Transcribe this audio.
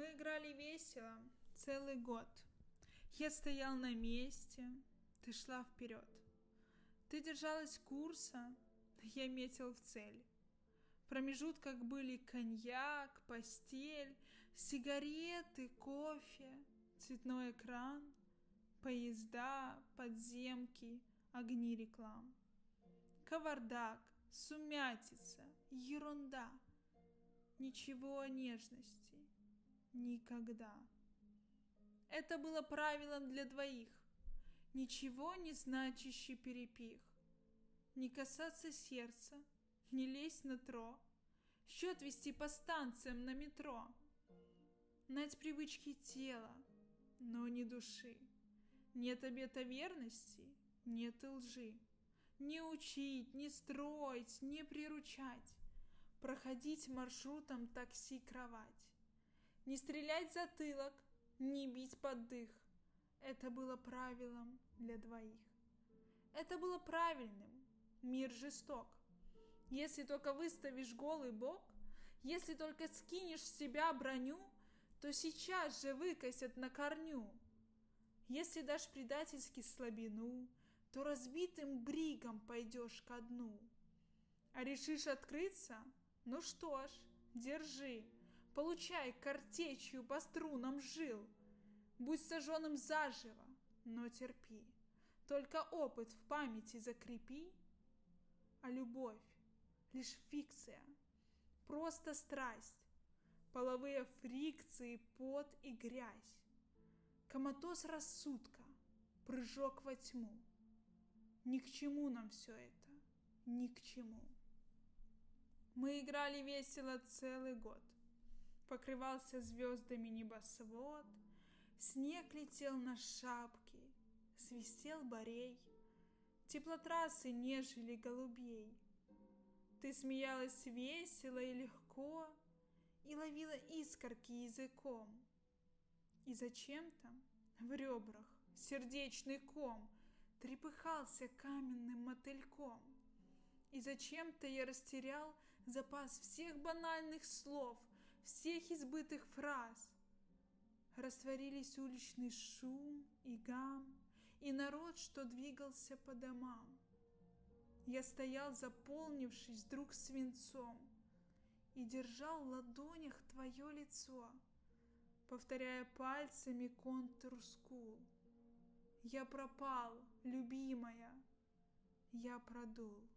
Мы играли весело целый год. Я стоял на месте, ты шла вперед. Ты держалась курса, я метил в цель. В промежутках были коньяк, постель, сигареты, кофе, цветной экран, поезда, подземки, огни реклам. Кавардак, сумятица, ерунда. Ничего о нежности. Никогда. Это было правилом для двоих. Ничего не значащий перепих. Не касаться сердца, не лезть на тро. Счет вести по станциям на метро. Нать привычки тела, но не души. Нет обета верности, нет лжи. Не учить, не строить, не приручать. Проходить маршрутом такси-кровать. Не стрелять в затылок, не бить под дых. Это было правилом для двоих. Это было правильным. Мир жесток. Если только выставишь голый бок, если только скинешь с себя броню, то сейчас же выкосят на корню. Если дашь предательски слабину, то разбитым бригом пойдешь ко дну. А решишь открыться? Ну что ж, держи, получай картечью по струнам жил. Будь сожженным заживо, но терпи. Только опыт в памяти закрепи. А любовь — лишь фикция, просто страсть, половые фрикции, пот и грязь. Коматоз рассудка, прыжок во тьму. Ни к чему нам все это, ни к чему. Мы играли весело целый год. Покрывался звездами небосвод, Снег летел на шапки, свистел борей, Теплотрассы нежели голубей. Ты смеялась весело и легко И ловила искорки языком. И зачем-то в ребрах сердечный ком Трепыхался каменным мотыльком. И зачем-то я растерял запас всех банальных слов, всех избытых фраз. Растворились уличный шум и гам, и народ, что двигался по домам. Я стоял, заполнившись вдруг свинцом, и держал в ладонях твое лицо, повторяя пальцами контур скул. Я пропал, любимая, я продул.